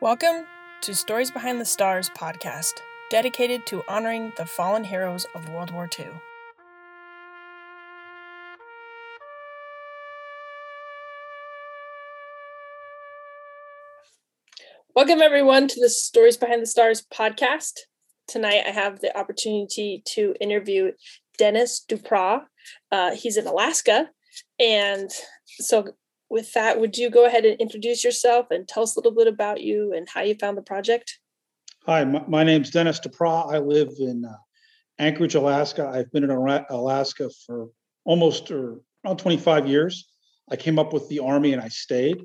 Welcome to Stories Behind the Stars podcast, dedicated to honoring the fallen heroes of World War II. Welcome, everyone, to the Stories Behind the Stars podcast. Tonight, I have the opportunity to interview Dennis Dupras. Uh, he's in Alaska. And so, with that, would you go ahead and introduce yourself and tell us a little bit about you and how you found the project? Hi, my, my name's Dennis Dupras. I live in uh, Anchorage, Alaska. I've been in Alaska for almost or around 25 years. I came up with the Army and I stayed.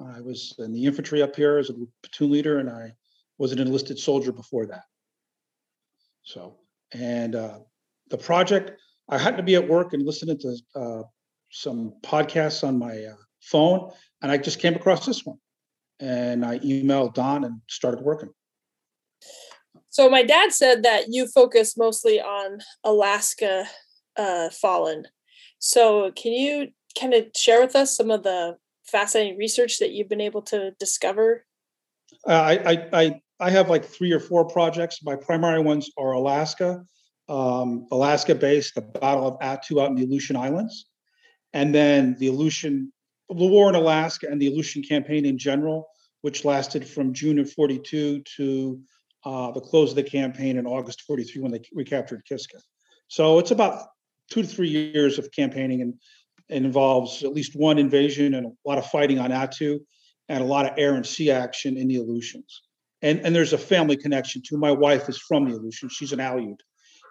I was in the infantry up here as a platoon leader, and I was an enlisted soldier before that. So, and uh, the project, I happened to be at work and listening to uh, some podcasts on my uh, phone, and I just came across this one. And I emailed Don and started working. So, my dad said that you focus mostly on Alaska uh, fallen. So, can you kind of share with us some of the fascinating research that you've been able to discover? Uh, I, I, I have like three or four projects. My primary ones are Alaska, um, Alaska based, the Battle of Attu out in the Aleutian Islands, and then the Aleutian, the war in Alaska and the Aleutian campaign in general, which lasted from June of 42 to uh, the close of the campaign in August 43 when they recaptured Kiska. So it's about two to three years of campaigning and involves at least one invasion and a lot of fighting on Attu and a lot of air and sea action in the Aleutians. And, and there's a family connection too. My wife is from the Aleutians. She's an Aleut.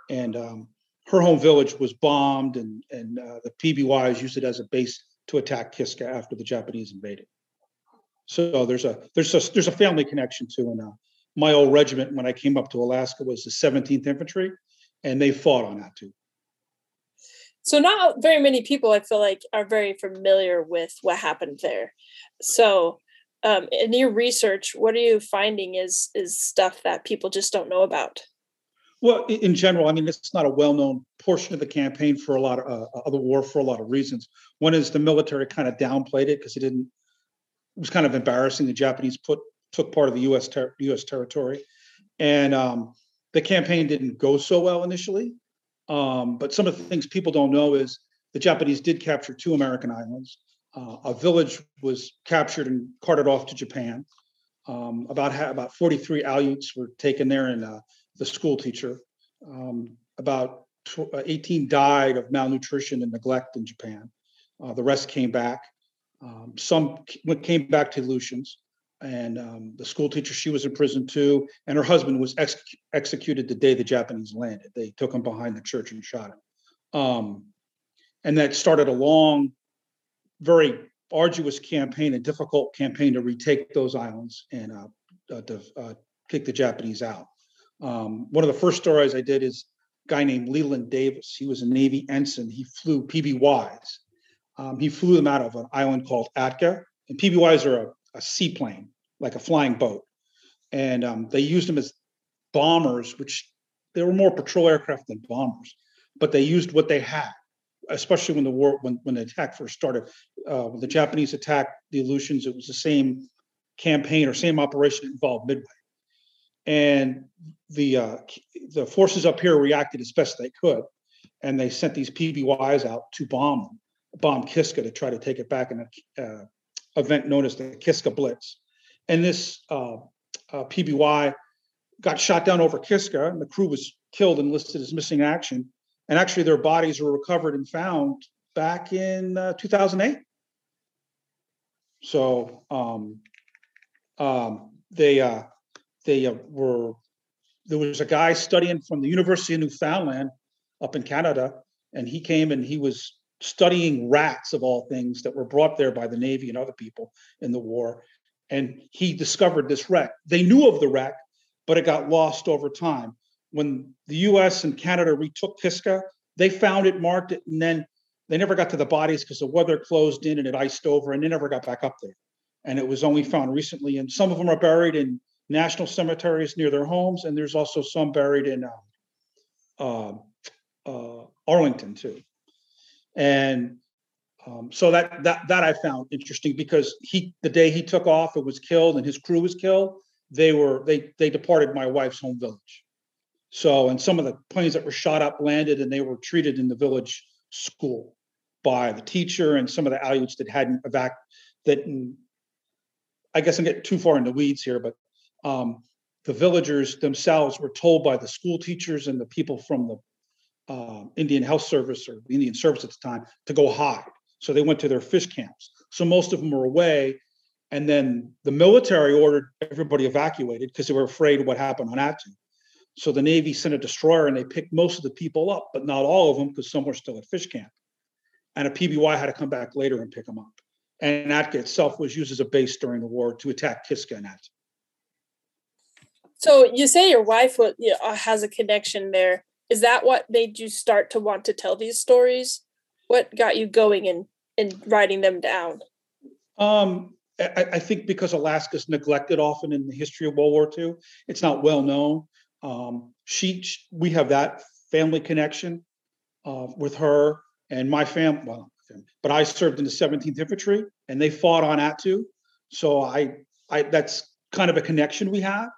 And um, her home village was bombed, and, and uh, the PBYs used it as a base to attack Kiska after the Japanese invaded. So there's a there's a there's a family connection too. And uh, my old regiment, when I came up to Alaska, was the 17th Infantry, and they fought on Attu. So not very many people I feel like are very familiar with what happened there. So um, in your research, what are you finding is is stuff that people just don't know about? Well, in general, I mean, it's not a well-known portion of the campaign for a lot of uh, of the war for a lot of reasons. One is the military kind of downplayed it because it didn't. It was kind of embarrassing. The Japanese put took part of the U.S. Ter- U.S. territory, and um, the campaign didn't go so well initially. Um, but some of the things people don't know is the Japanese did capture two American islands. Uh, a village was captured and carted off to Japan. Um, about ha- about 43 Aleuts were taken there, and uh, the school teacher. Um, about uh, 18 died of malnutrition and neglect in Japan. Uh, the rest came back. Um, some came back to Aleutians and um, the school teacher she was in prison too and her husband was ex- executed the day the japanese landed they took him behind the church and shot him um, and that started a long very arduous campaign a difficult campaign to retake those islands and uh, uh, to uh, kick the japanese out um, one of the first stories i did is a guy named leland davis he was a navy ensign he flew pbys um, he flew them out of an island called atka and pbys are a a seaplane, like a flying boat. And um, they used them as bombers, which they were more patrol aircraft than bombers, but they used what they had, especially when the war, when, when the attack first started. Uh, when the Japanese attacked the Aleutians, it was the same campaign or same operation involved Midway. And the uh, the forces up here reacted as best they could, and they sent these PBYs out to bomb bomb Kiska to try to take it back. And uh, event known as the Kiska Blitz. And this uh, uh, PBY got shot down over Kiska, and the crew was killed and listed as missing action. And actually, their bodies were recovered and found back in uh, 2008. So um, um, they uh, they uh, were there was a guy studying from the University of Newfoundland up in Canada, and he came and he was studying rats of all things that were brought there by the Navy and other people in the war. And he discovered this wreck. They knew of the wreck, but it got lost over time. When the US and Canada retook Kiska, they found it, marked it, and then they never got to the bodies because the weather closed in and it iced over, and they never got back up there. And it was only found recently. And some of them are buried in national cemeteries near their homes, and there's also some buried in uh, uh, uh, Arlington too. And Um, so that that that I found interesting because he the day he took off and was killed and his crew was killed, they were they they departed my wife's home village. So and some of the planes that were shot up landed and they were treated in the village school by the teacher and some of the Aleuts that hadn't evac that I guess I'm getting too far into weeds here, but um, the villagers themselves were told by the school teachers and the people from the uh, Indian Health Service or the Indian Service at the time to go hide. So they went to their fish camps. So most of them were away. And then the military ordered everybody evacuated because they were afraid of what happened on Attu. So the Navy sent a destroyer and they picked most of the people up, but not all of them because some were still at fish camp. And a PBY had to come back later and pick them up. And Atka itself was used as a base during the war to attack Kiska and Attu. So you say your wife has a connection there. Is that what made you start to want to tell these stories? What got you going in in writing them down? Um, I, I, think because Alaska is neglected often in the history of World War II, it's not well known. Um, she, we have that family connection uh, with her and my family. Well, but I served in the 17th Infantry, and they fought on Attu, so I, I that's kind of a connection we have.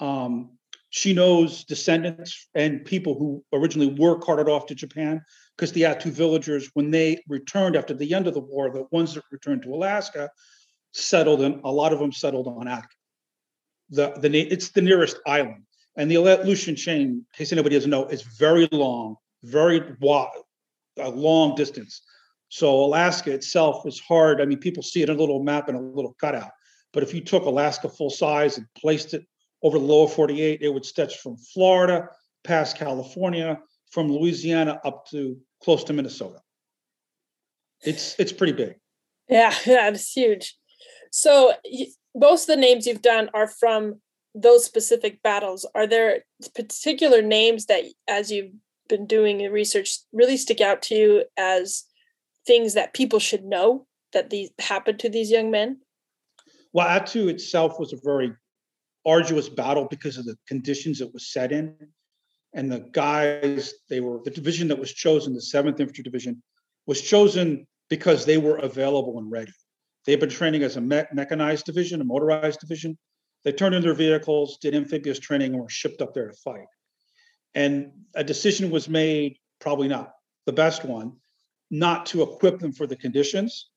Um, she knows descendants and people who originally were carted off to Japan because the Attu villagers, when they returned after the end of the war, the ones that returned to Alaska settled in, a lot of them settled on Atka. The, the, it's the nearest island. And the Aleutian chain, in case anybody doesn't know, is very long, very wide, a long distance. So Alaska itself is hard. I mean, people see it in a little map and a little cutout. But if you took Alaska full size and placed it over the lower 48, it would stretch from Florida past California, from Louisiana up to close to Minnesota. It's it's pretty big. Yeah, yeah, it's huge. So most of the names you've done are from those specific battles. Are there particular names that, as you've been doing the research, really stick out to you as things that people should know that these happened to these young men? Well, Attu itself was a very arduous battle because of the conditions it was set in. And the guys, they were the division that was chosen, the 7th Infantry Division, was chosen because they were available and ready. They had been training as a me- mechanized division, a motorized division. They turned in their vehicles, did amphibious training, and were shipped up there to fight. And a decision was made, probably not the best one, not to equip them for the conditions.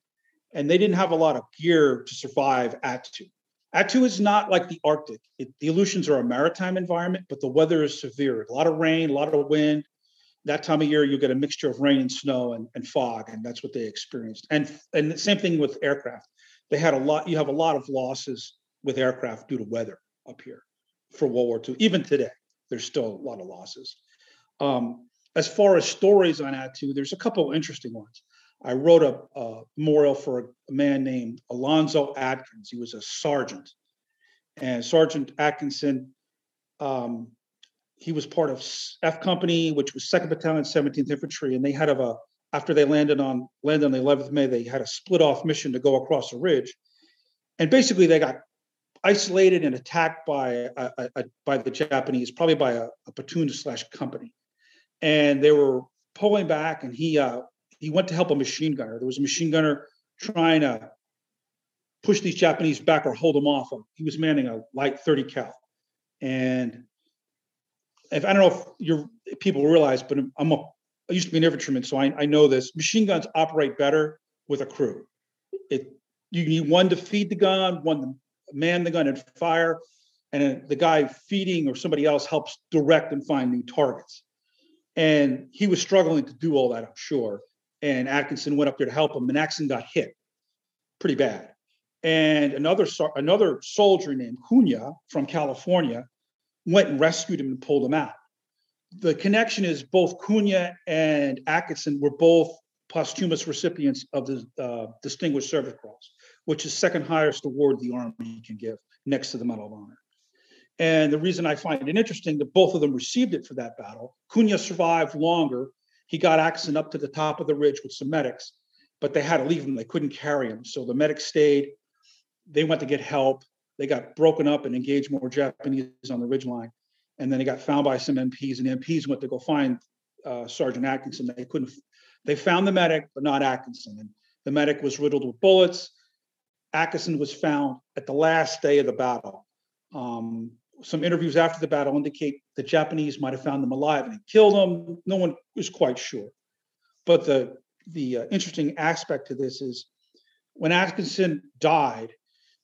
And they didn't have a lot of gear to survive Attu. Attu is not like the Arctic. It, the Aleutians are a maritime environment, but the weather is severe. A lot of rain, a lot of wind. That time of year, you get a mixture of rain and snow and, and fog, and that's what they experienced. And and the same thing with aircraft. They had a lot. You have a lot of losses with aircraft due to weather up here for World War II. Even today, there's still a lot of losses. Um, as far as stories on Attu, there's a couple interesting ones. I wrote a, a memorial for a, a, man named Alonzo Atkins. He was a sergeant, and Sergeant Atkinson, um, he was part of F Company, which was Second Battalion, 17th Infantry, and they had a after they landed on landed on the 11th of May, they had a split off mission to go across a ridge, and basically they got isolated and attacked by a, a, by the Japanese, probably by a, platoon slash company, and they were pulling back, and he uh, he went to help a machine gunner. There was a machine gunner trying to push these Japanese back or hold them off. He was manning a light 30 cal. And if I don't know if your people realize, but I'm a, I used to be an infantryman, so I, I know this. Machine guns operate better with a crew. It you need one to feed the gun, one to man the gun and fire, and the guy feeding or somebody else helps direct and find new targets. And he was struggling to do all that, I'm sure and Atkinson went up there to help him, and Atkinson got hit pretty bad. And another another soldier named Cunha from California went and rescued him and pulled him out. The connection is both Cunha and Atkinson were both posthumous recipients of the uh, Distinguished Service Cross, which is second highest award the Army can give, next to the Medal of Honor. And the reason I find it interesting that both of them received it for that battle, Cunha survived longer he got Atkinson up to the top of the ridge with some medics, but they had to leave him. They couldn't carry him. So the medics stayed. They went to get help. They got broken up and engaged more Japanese on the ridge line. And then they got found by some MPs, and MPs went to go find uh, Sergeant Atkinson. They couldn't. They found the medic, but not Atkinson. And The medic was riddled with bullets. Atkinson was found at the last day of the battle. Um, some interviews after the battle indicate the Japanese might have found them alive and killed them. No one is quite sure. But the the uh, interesting aspect to this is when Atkinson died,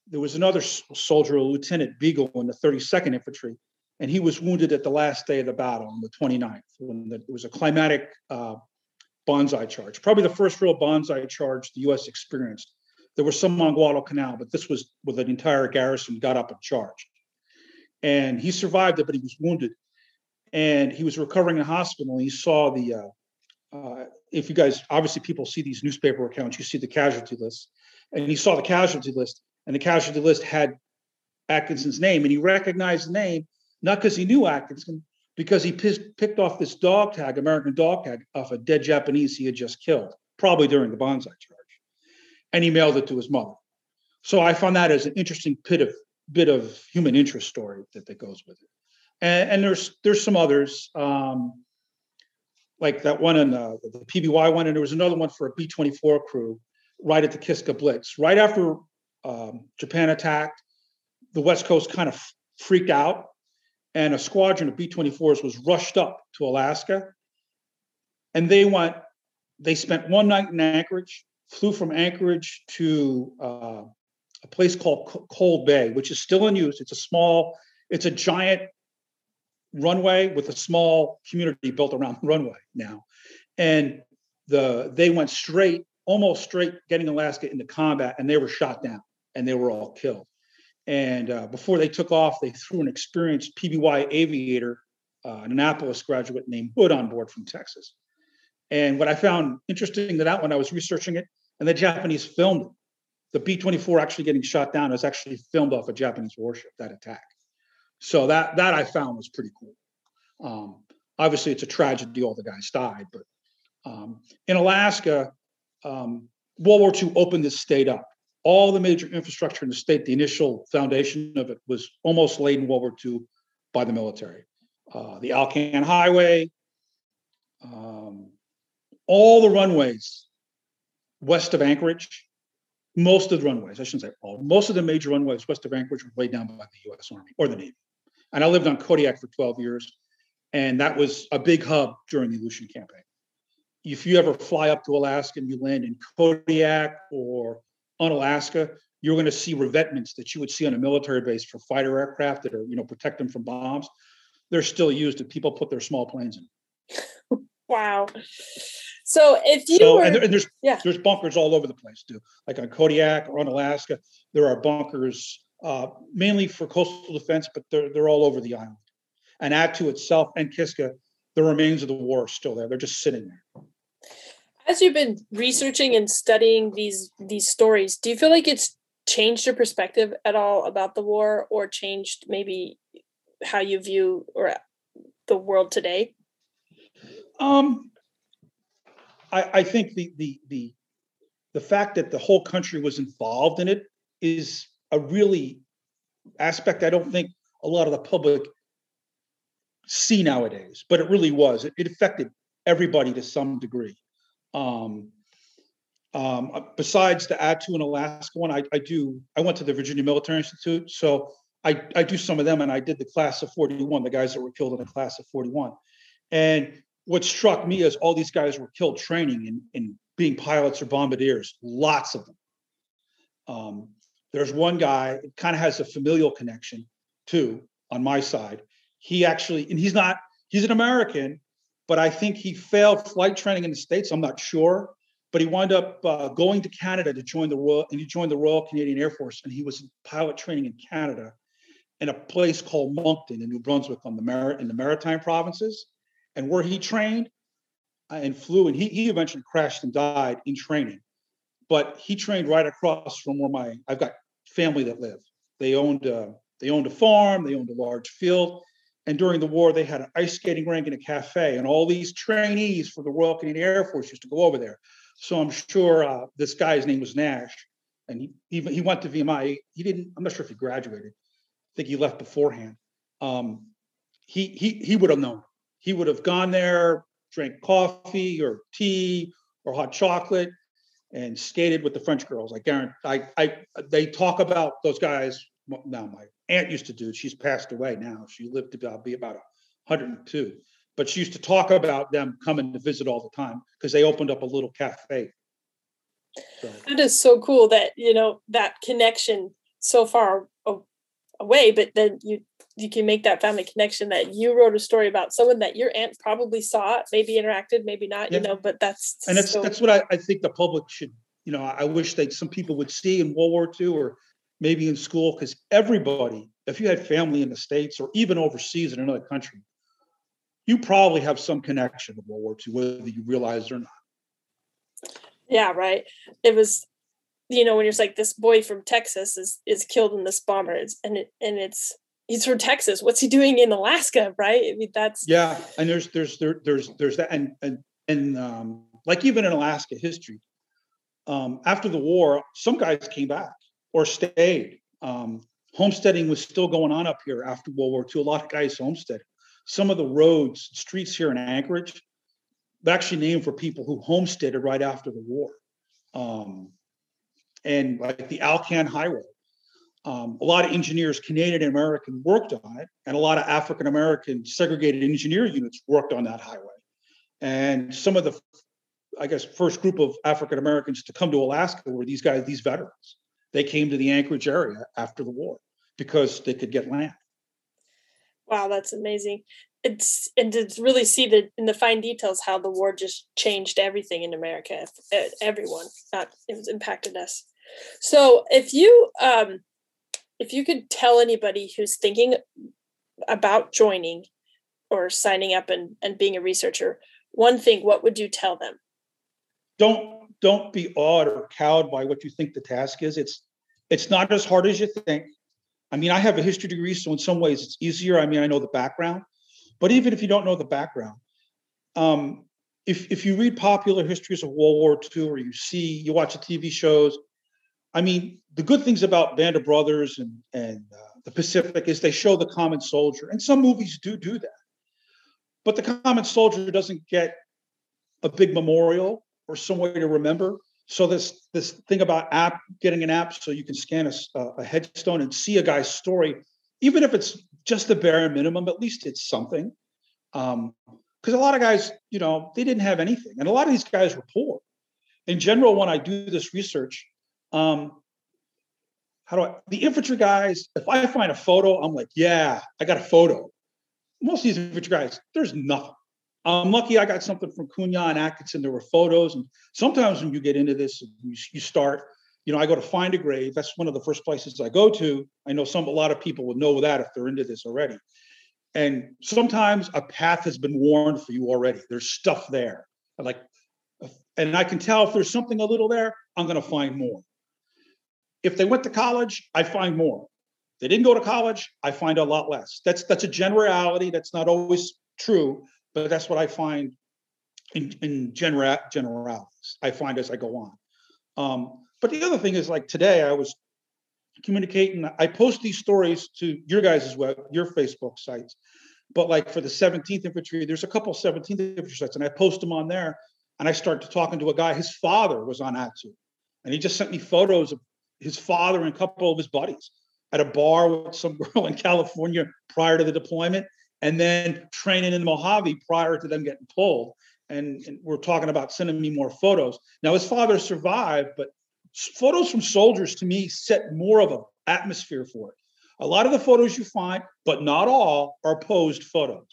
there was another soldier, Lieutenant Beagle, in the 32nd Infantry, and he was wounded at the last day of the battle on the 29th when the, it was a climatic uh, banzai charge, probably the first real banzai charge the U.S. experienced. There was some on Guadalcanal, but this was with an entire garrison got up and charged. And he survived it, but he was wounded. And he was recovering in hospital. And he saw the, uh, uh, if you guys, obviously people see these newspaper accounts, you see the casualty list. And he saw the casualty list, and the casualty list had Atkinson's name. And he recognized the name, not because he knew Atkinson, because he p- picked off this dog tag, American dog tag, off a dead Japanese he had just killed, probably during the banzai charge. And he mailed it to his mother. So I found that as an interesting bit of bit of human interest story that, that goes with it. And, and there's there's some others, um, like that one in the, the PBY one, and there was another one for a B-24 crew right at the Kiska Blitz. Right after um, Japan attacked, the West Coast kind of freaked out and a squadron of B-24s was rushed up to Alaska. And they went, they spent one night in Anchorage, flew from Anchorage to uh, a place called Cold Bay, which is still in use. It's a small, it's a giant runway with a small community built around the runway now. And the they went straight, almost straight, getting Alaska into combat, and they were shot down and they were all killed. And uh, before they took off, they threw an experienced PBY aviator, uh, an Annapolis graduate named Hood, on board from Texas. And what I found interesting to that when I was researching it, and the Japanese filmed it. The B 24 actually getting shot down was actually filmed off a Japanese warship, that attack. So that, that I found was pretty cool. Um, obviously, it's a tragedy, all the guys died, but um, in Alaska, um, World War II opened this state up all the major infrastructure in the state, the initial foundation of it was almost laid in World War II by the military. Uh, the Alcan Highway, um, all the runways west of Anchorage, most of the runways, I shouldn't say all, most of the major runways west of Anchorage were laid down by the US Army or the Navy. And I lived on Kodiak for 12 years, and that was a big hub during the Aleutian campaign. If you ever fly up to Alaska and you land in Kodiak or Unalaska, you're going to see revetments that you would see on a military base for fighter aircraft that are, you know, protect them from bombs. They're still used and people put their small planes in. wow. So if you so, were, and, there, and, there's yeah. there's bunkers all over the place too, like on Kodiak or Unalaska, there are bunkers uh, mainly for coastal defense, but they're they're all over the island. And Attu itself and Kiska, the remains of the war are still there. They're just sitting there as you've been researching and studying these these stories do you feel like it's changed your perspective at all about the war or changed maybe how you view or the world today um i i think the the the the fact that the whole country was involved in it is a really aspect i don't think a lot of the public see nowadays but it really was it, it affected everybody to some degree um, um, besides the Attu and Alaska one, I, I do. I went to the Virginia Military Institute, so I, I do some of them, and I did the class of 41, the guys that were killed in the class of 41. And what struck me is all these guys were killed training in, in being pilots or bombardiers, lots of them. Um, there's one guy, it kind of has a familial connection too on my side. He actually, and he's not, he's an American, but I think he failed flight training in the States. I'm not sure. But he wound up uh, going to Canada to join the Royal, and he joined the Royal Canadian Air Force, and he was pilot training in Canada, in a place called Moncton in New Brunswick on the Mar- in the Maritime provinces, and where he trained uh, and flew, and he he eventually crashed and died in training, but he trained right across from where my I've got family that live. They owned uh, they owned a farm, they owned a large field, and during the war, they had an ice skating rink and a cafe, and all these trainees for the Royal Canadian Air Force used to go over there. So I'm sure uh, this guy's name was Nash, and he, he, he went to VMI. He didn't. I'm not sure if he graduated. I think he left beforehand. Um, he he he would have known. He would have gone there, drank coffee or tea or hot chocolate, and skated with the French girls. I guarantee. I, I they talk about those guys. Now my aunt used to do. She's passed away now. She lived to be about 102, but she used to talk about them coming to visit all the time because they opened up a little cafe. So. That is so cool that you know that connection so far away, but then you you can make that family connection that you wrote a story about someone that your aunt probably saw, maybe interacted, maybe not, yeah. you know, but that's and that's so- that's what I, I think the public should, you know, I wish that some people would see in World War II or maybe in school, because everybody, if you had family in the States or even overseas in another country, you probably have some connection to World War II, whether you realize it or not. Yeah, right. It was you know when you're like this boy from texas is is killed in this bomber. It's, and it and it's he's from texas. What's he doing in alaska right? I mean that's yeah and there's there's there, there's there's that and and and um like even in alaska history um after the war some guys came back or stayed. Um homesteading was still going on up here after world war ii a lot of guys homesteaded. Some of the roads streets here in anchorage actually named for people who homesteaded right after the war. Um and like the Alcan Highway. Um, a lot of engineers, Canadian and American, worked on it, and a lot of African American segregated engineer units worked on that highway. And some of the, I guess, first group of African Americans to come to Alaska were these guys, these veterans. They came to the Anchorage area after the war because they could get land. Wow, that's amazing. It's and to really see the in the fine details how the war just changed everything in America. Everyone, not it impacted us. So if you um, if you could tell anybody who's thinking about joining or signing up and, and being a researcher, one thing, what would you tell them? Don't don't be awed or cowed by what you think the task is. It's it's not as hard as you think. I mean, I have a history degree, so in some ways it's easier. I mean, I know the background, but even if you don't know the background, um, if if you read popular histories of World War II or you see you watch the TV shows, I mean, the good things about Band of Brothers and and uh, the Pacific is they show the common soldier, and some movies do do that. But the common soldier doesn't get a big memorial or some way to remember. So this this thing about app getting an app so you can scan a, a headstone and see a guy's story, even if it's just the bare minimum, at least it's something. Because um, a lot of guys, you know, they didn't have anything, and a lot of these guys were poor. In general, when I do this research, um, how do I, the infantry guys, if I find a photo, I'm like, yeah, I got a photo. Most of these infantry guys, there's nothing. I'm lucky I got something from Cunha and Atkinson. There were photos. And sometimes when you get into this, you, you start, you know, I go to find a grave. That's one of the first places I go to. I know some, a lot of people would know that if they're into this already. And sometimes a path has been worn for you already. There's stuff there. I Like, and I can tell if there's something a little there, I'm going to find more. If they went to college, I find more. They didn't go to college, I find a lot less. That's that's a generality. That's not always true, but that's what I find in, in genera- generalities. I find as I go on. Um, but the other thing is like today I was communicating, I post these stories to your guys' web, your Facebook sites. But like for the 17th infantry, there's a couple 17th infantry sites, and I post them on there. And I start talking to a guy, his father was on Attu. And he just sent me photos of his father and a couple of his buddies at a bar with some girl in California prior to the deployment, and then training in the Mojave prior to them getting pulled. And, and, we're talking about sending me more photos. Now his father survived, but photos from soldiers to me set more of an atmosphere for it. A lot of the photos you find, but not all, are posed photos.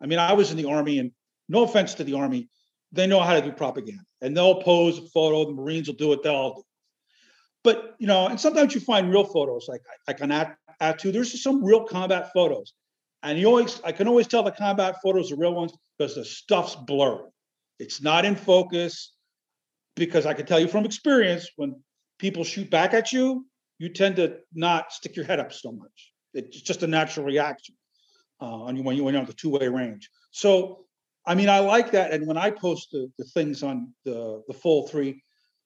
I mean, I was in the army, and no offense to the army, they know how to do propaganda, and they'll pose a photo. The Marines will do it. They'll do but you know, and sometimes you find real photos, like like on At- Attu. There's some real combat photos, and you always I can always tell the combat photos are real ones because the stuff's blurry. It's not in focus because I can tell you from experience when people shoot back at you, you tend to not stick your head up so much. It's just a natural reaction uh, when you when you're on the two way range. So, I mean, I like that. And when I post the, the things on the the Fold3,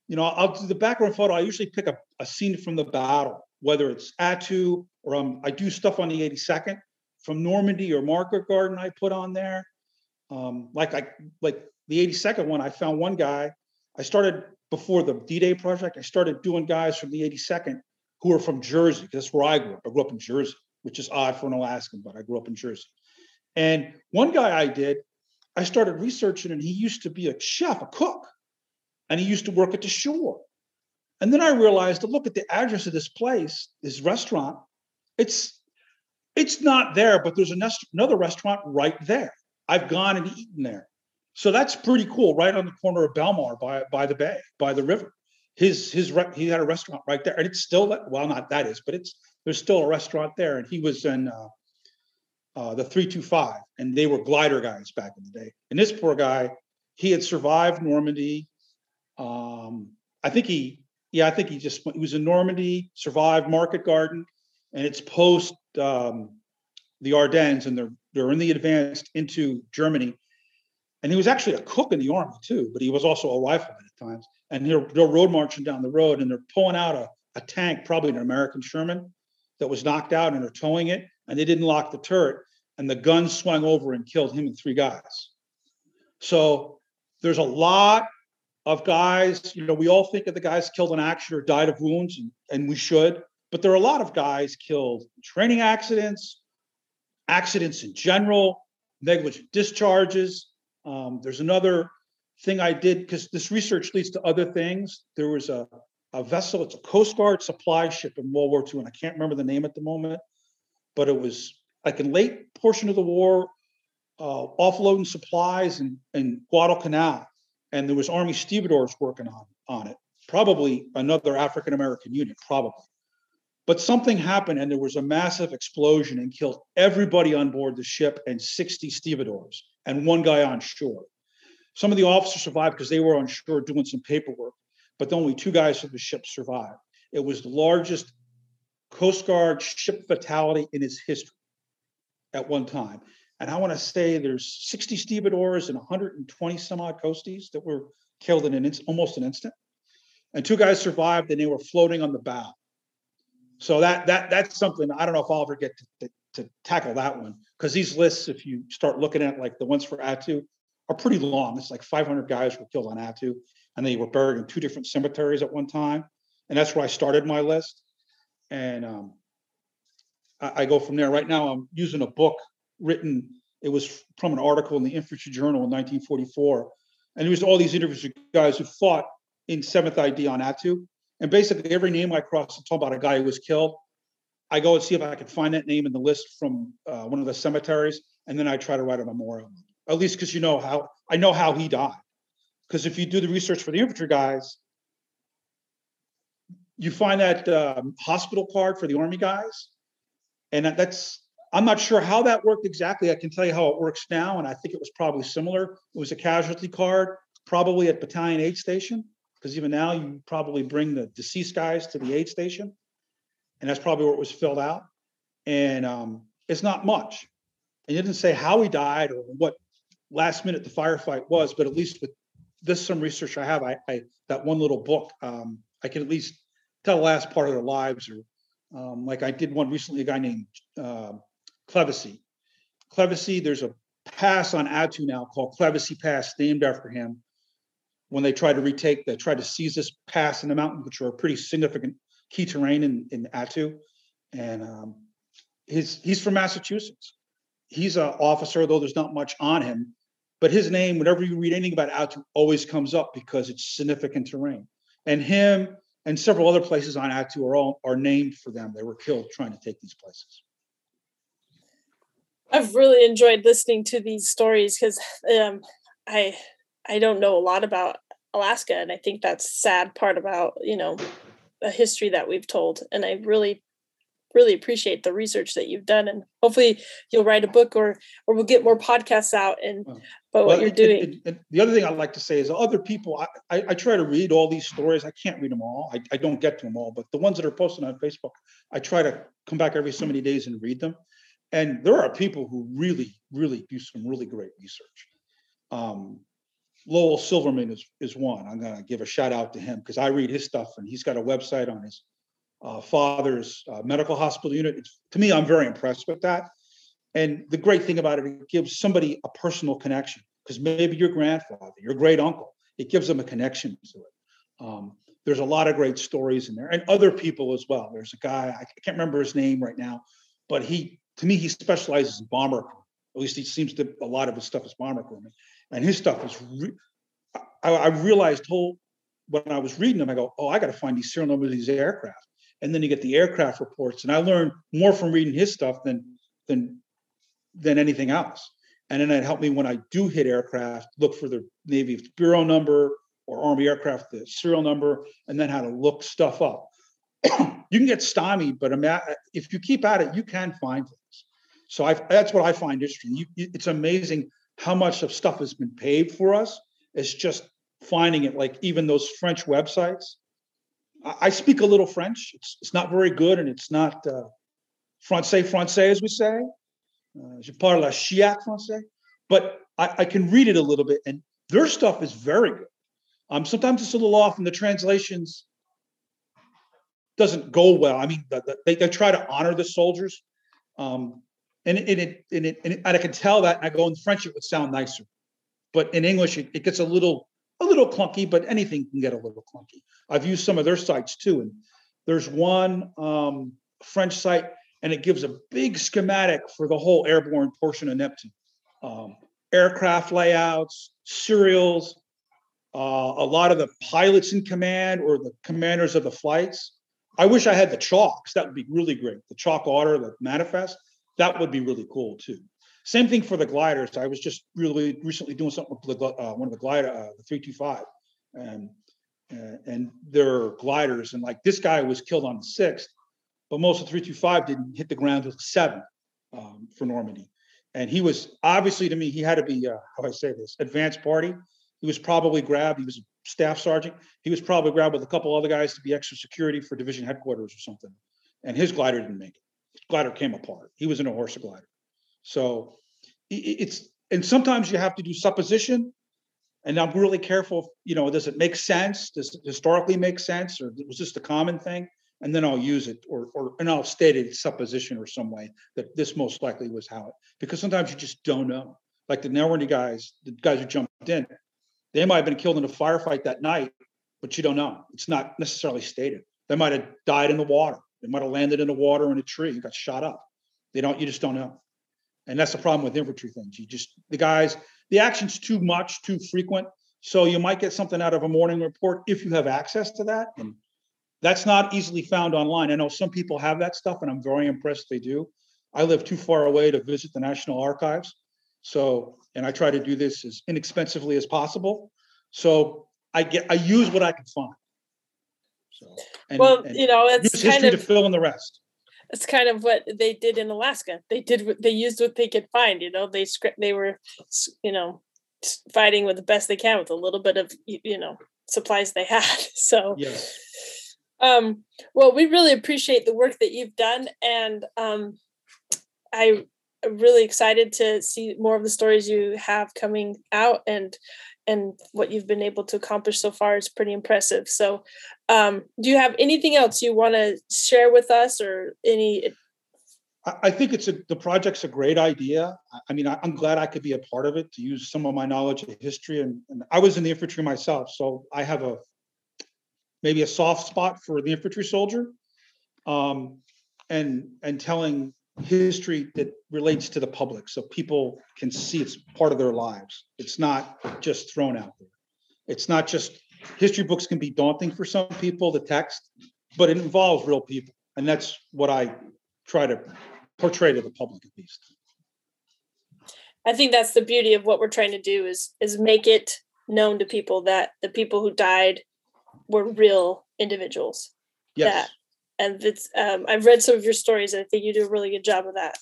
you know, I'll do the background photo. I usually pick a, a scene from the battle, whether it's Attu or um, I do stuff on the 82nd from Normandy or Market Garden. I put on there, um, like I like the 82nd one. I found one guy. I started before the D-Day project, I started doing guys from the 82nd who are from Jersey. That's where I grew up. I grew up in Jersey, which is odd for an Alaskan, but I grew up in Jersey. And one guy I did, I started researching, and he used to be a chef, a cook, and he used to work at the shore. And then I realized to look at the address of this place, this restaurant, it's it's not there, but there's another restaurant right there. I've gone and eaten there. So that's pretty cool, right on the corner of Belmar by by the bay, by the river. His his he had a restaurant right there, and it's still well, not that is, but it's there's still a restaurant there, and he was in uh, uh, the three two five, and they were glider guys back in the day. And this poor guy, he had survived Normandy. Um, I think he, yeah, I think he just he was in Normandy, survived Market Garden, and it's post um, the Ardennes, and they're they're in the advanced into Germany and he was actually a cook in the army too, but he was also a rifleman at times. And they're, they're road marching down the road and they're pulling out a, a tank, probably an American Sherman, that was knocked out and they're towing it. And they didn't lock the turret. And the gun swung over and killed him and three guys. So there's a lot of guys, you know, we all think of the guys killed in action or died of wounds, and, and we should, but there are a lot of guys killed in training accidents, accidents in general, negligent discharges, um, there's another thing I did because this research leads to other things. There was a, a vessel, it's a Coast Guard supply ship in World War II, and I can't remember the name at the moment, but it was like in late portion of the war, uh, offloading supplies in, in Guadalcanal, and there was Army stevedores working on, on it, probably another African American unit, probably. But something happened, and there was a massive explosion and killed everybody on board the ship and 60 stevedores and one guy on shore. Some of the officers survived because they were on shore doing some paperwork, but only two guys from the ship survived. It was the largest Coast Guard ship fatality in its history at one time. And I want to say there's 60 stevedores and 120 some odd coasties that were killed in an in, almost an instant. And two guys survived and they were floating on the bow. So that that that's something I don't know if I'll ever get to, to, to tackle that one because these lists, if you start looking at like the ones for Attu, are pretty long. It's like 500 guys were killed on Attu, and they were buried in two different cemeteries at one time, and that's where I started my list. And um, I, I go from there. Right now, I'm using a book written. It was from an article in the Infantry Journal in 1944, and it was all these interviews guys who fought in Seventh ID on Attu. And basically, every name I cross, it's talk about a guy who was killed. I go and see if I can find that name in the list from uh, one of the cemeteries, and then I try to write a memorial. At least because you know how I know how he died. Because if you do the research for the infantry guys, you find that um, hospital card for the army guys, and that's I'm not sure how that worked exactly. I can tell you how it works now, and I think it was probably similar. It was a casualty card, probably at battalion aid station, because even now you probably bring the deceased guys to the aid station and that's probably where it was filled out. And um, it's not much. And it didn't say how he died or what last minute the firefight was, but at least with this some research I have, I, I that one little book, um, I can at least tell the last part of their lives. Or um, like I did one recently, a guy named uh, Clevesy. Clevesy, there's a pass on Attu now called Clevesy Pass, named after him. When they tried to retake, they tried to seize this pass in the mountain, which are a pretty significant key terrain in, in Attu. And um, his, he's from Massachusetts. He's an officer, though there's not much on him. But his name, whenever you read anything about Attu, always comes up because it's significant terrain. And him and several other places on Attu are all are named for them. They were killed trying to take these places. I've really enjoyed listening to these stories because um, I I don't know a lot about Alaska, and I think that's sad part about you know a history that we've told and i really really appreciate the research that you've done and hopefully you'll write a book or or we'll get more podcasts out and well, about what well, you're doing. and, and, the other thing i'd like to say is other people I, I, I, try to read all these stories. I can't read them all. I, I don't get to them all but the ones that are posted on facebook i try to come back every so many days and read them and there are people who really really do some really great research um, Lowell Silverman is, is one. I'm going to give a shout out to him because I read his stuff and he's got a website on his uh, father's uh, medical hospital unit. It's, to me, I'm very impressed with that. And the great thing about it, it gives somebody a personal connection because maybe your grandfather, your great uncle, it gives them a connection to it. Um, there's a lot of great stories in there, and other people as well. There's a guy I can't remember his name right now, but he to me he specializes in bomber. At least he seems to a lot of his stuff is bomber crewing, and his stuff is. Re- I, I realized whole when I was reading them, I go, oh, I got to find these serial numbers of these aircraft, and then you get the aircraft reports, and I learned more from reading his stuff than than than anything else. And then it helped me when I do hit aircraft, look for the Navy bureau number or Army aircraft, the serial number, and then how to look stuff up. You can get stymied, but if you keep at it, you can find things. So I, that's what I find interesting. You, it's amazing how much of stuff has been paved for us. It's just finding it. Like even those French websites. I, speak a little French. It's, it's not very good, and it's not uh, français français as we say. Uh, je parle chiac français, but I, I, can read it a little bit, and their stuff is very good. Um, sometimes it's a little off, and the translations doesn't go well. I mean, the, the, they, they try to honor the soldiers, um, and, and, it, and, it, and, it, and I can tell that. I go in French, it would sound nicer, but in English, it, it gets a little a little clunky. But anything can get a little clunky. I've used some of their sites too, and there's one um, French site and it gives a big schematic for the whole airborne portion of Neptune. Um, aircraft layouts, serials, uh, a lot of the pilots in command or the commanders of the flights. I wish I had the chalks. That would be really great. The chalk order, the manifest, that would be really cool too. Same thing for the gliders. I was just really recently doing something with the, uh, one of the glider, uh, the 325, and uh, and their gliders. And like this guy was killed on the sixth, but most of 325 didn't hit the ground until seven um, for Normandy. And he was obviously to me, he had to be, uh, how I say this, advanced party. He was probably grabbed, he was staff sergeant. He was probably grabbed with a couple other guys to be extra security for division headquarters or something. And his glider didn't make it. His glider came apart. He was in a horse glider. So it's, and sometimes you have to do supposition. And I'm really careful, you know, does it make sense? Does it historically make sense? Or was this the common thing? and then I'll use it or, or and I'll state it supposition or some way that this most likely was how it because sometimes you just don't know. Like the Normandy guys, the guys who jumped in, they might have been killed in a firefight that night, but you don't know. It's not necessarily stated. They might have died in the water. They might have landed in the water in a tree and got shot up. They don't. You just don't know. And that's the problem with infantry things. You just the guys, the action's too much, too frequent. So you might get something out of a morning report if you have access to that. And that's not easily found online. I know some people have that stuff, and I'm very impressed they do. I live too far away to visit the National Archives. So, and I try to do this as inexpensively as possible. So I get, I use what I can find. So, and, well, and you know, it's history of, to fill in the rest. It's kind of what they did in Alaska. They did, they used what they could find. You know, they script, they were, you know, fighting with the best they can with a little bit of, you know, supplies they had. So, yes. Um, well, we really appreciate the work that you've done, and um, I really excited to see more of the stories you have coming out, and and what you've been able to accomplish so far is pretty impressive. So, um, do you have anything else you want to share with us, or any? I think it's a the project's a great idea. I mean, I, am glad I could be a part of it to use some of my knowledge of history, and, and I was in the infantry myself, so I have a maybe a soft spot for the infantry soldier, um, and and telling history that relates to the public, so people can see it's part of their lives. It's not just thrown out there. It's not just history books can be daunting for some people, the text, but it involves real people, and that's what I try to portray to the public at least. I think that's the beauty of what we're trying to do is is make it known to people that the people who died were real individuals. Yes. That, and it's um, I've read some of your stories, and I think you do a really good job of that.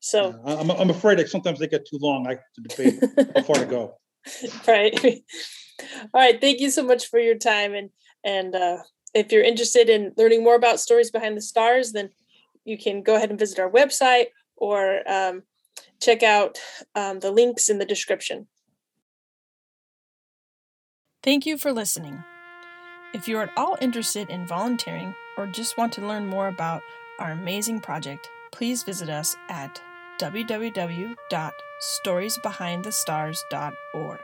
So yeah, I'm I'm afraid that sometimes they get too long. I have to debate how far to go. Right. All right. Thank you so much for your time, and and uh, if you're interested in learning more about stories behind the stars, then you can go ahead and visit our website or um, check out um, the links in the description. Thank you for listening. If you're at all interested in volunteering or just want to learn more about our amazing project, please visit us at www.storiesbehindthestars.org.